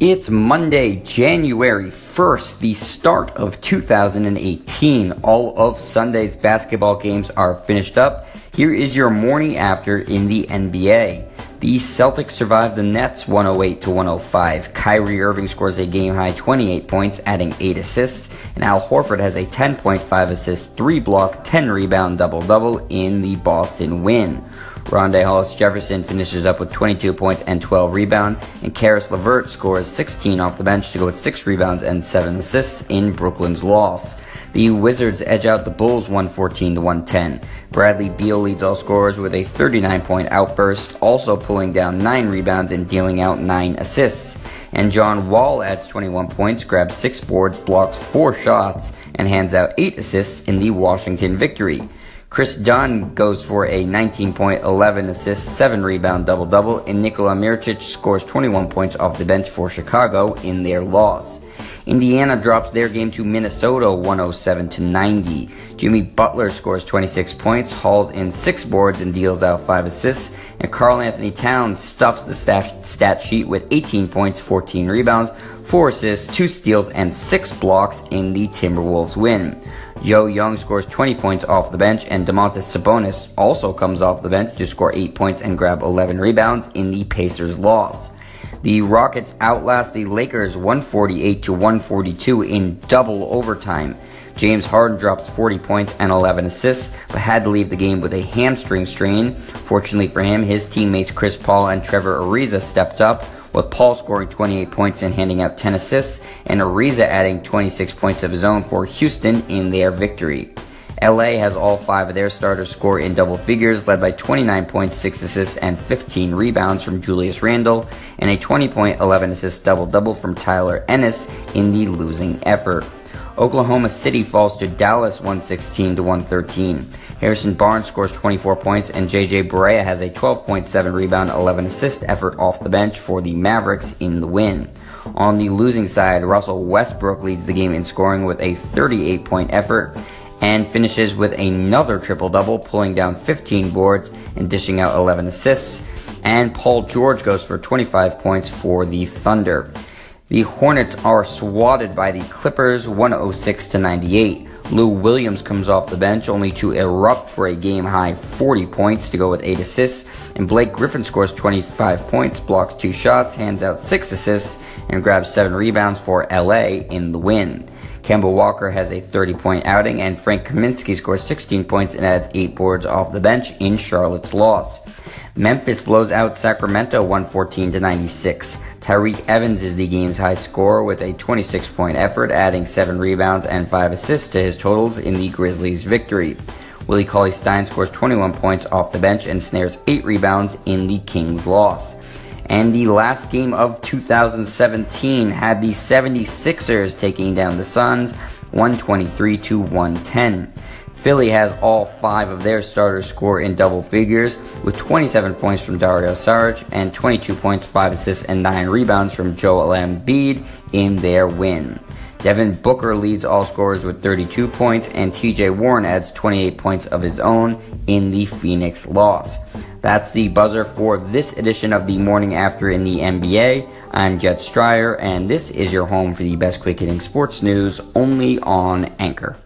It's Monday, January 1st, the start of 2018. All of Sunday's basketball games are finished up. Here is your morning after in the NBA. The Celtics survived the Nets 108 to 105. Kyrie Irving scores a game high 28 points, adding 8 assists, and Al Horford has a 10.5 assist, 3 block, 10 rebound double double in the Boston win. Rondae Hollis Jefferson finishes up with 22 points and 12 rebounds, and Caris LeVert scores 16 off the bench to go with 6 rebounds and 7 assists in Brooklyn's loss. The Wizards edge out the Bulls 114 to 110. Bradley Beal leads all scorers with a 39 point outburst, also pulling down 9 rebounds and dealing out 9 assists. And John Wall adds 21 points, grabs 6 boards, blocks 4 shots, and hands out 8 assists in the Washington victory. Kris Dunn goes for a 19 point, 11 assists, 7 rebound double double, and Nikola Mirotic scores 21 points off the bench for Chicago in their loss. Indiana drops their game to Minnesota 107 to 90. Jimmy Butler scores 26 points, hauls in 6 boards and deals out 5 assists, and Karl-Anthony Towns stuffs the stat sheet with 18 points, 14 rebounds, 4 assists, 2 steals, and 6 blocks in the Timberwolves win. Joe Young scores 20 points off the bench, and Domantas Sabonis also comes off the bench to score 8 points and grab 11 rebounds in the Pacers' loss. The Rockets outlast the Lakers 148 to 142 in double overtime. James Harden drops 40 points and 11 assists, but had to leave the game with a hamstring strain. Fortunately for him, his teammates Chris Paul and Trevor Ariza stepped up, with Paul scoring 28 points and handing out 10 assists, and Ariza adding 26 points of his own for Houston in their victory. LA has all five of their starters score in double figures, led by 29 points, 6 assists, and 15 rebounds from Julius Randle, and a 20 point, 11 assist double double from Tyler Ennis in the losing effort. Oklahoma City falls to Dallas 116 to 113. Harrison Barnes scores 24 points, and JJ Barea has a 12.7 rebound, 11 assist effort off the bench for the Mavericks in the win. On the losing side, Russell Westbrook leads the game in scoring with a 38 point effort and finishes with another triple double, pulling down 15 boards and dishing out 11 assists. And Paul George goes for 25 points for the Thunder. The Hornets are swatted by the Clippers 106 to 98. Lou Williams comes off the bench only to erupt for a game high 40 points to go with 8 assists. And Blake Griffin scores 25 points, blocks 2 shots, hands out 6 assists, and grabs 7 rebounds for LA in the win. Kemba Walker has a 30 point outing, and Frank Kaminsky scores 16 points and adds 8 boards off the bench in Charlotte's loss. Memphis blows out Sacramento 114 to 96. Tyreke Evans is the game's high scorer with a 26 point effort, adding 7 rebounds and 5 assists to his totals in the Grizzlies' victory. Willie Cauley Stein scores 21 points off the bench and snares 8 rebounds in the Kings' loss. And the last game of 2017 had the 76ers taking down the Suns 123 to 110. Philly has all five of their starters score in double figures, with 27 points from Dario Saric and 22 points, 5 assists, and 9 rebounds from Joel Embiid in their win. Devin Booker leads all scorers with 32 points, and TJ Warren adds 28 points of his own in the Phoenix loss. That's the buzzer for this edition of the Morning After in the NBA. I'm Jet Stryer, and this is your home for the best quick hitting sports news only on Anchor.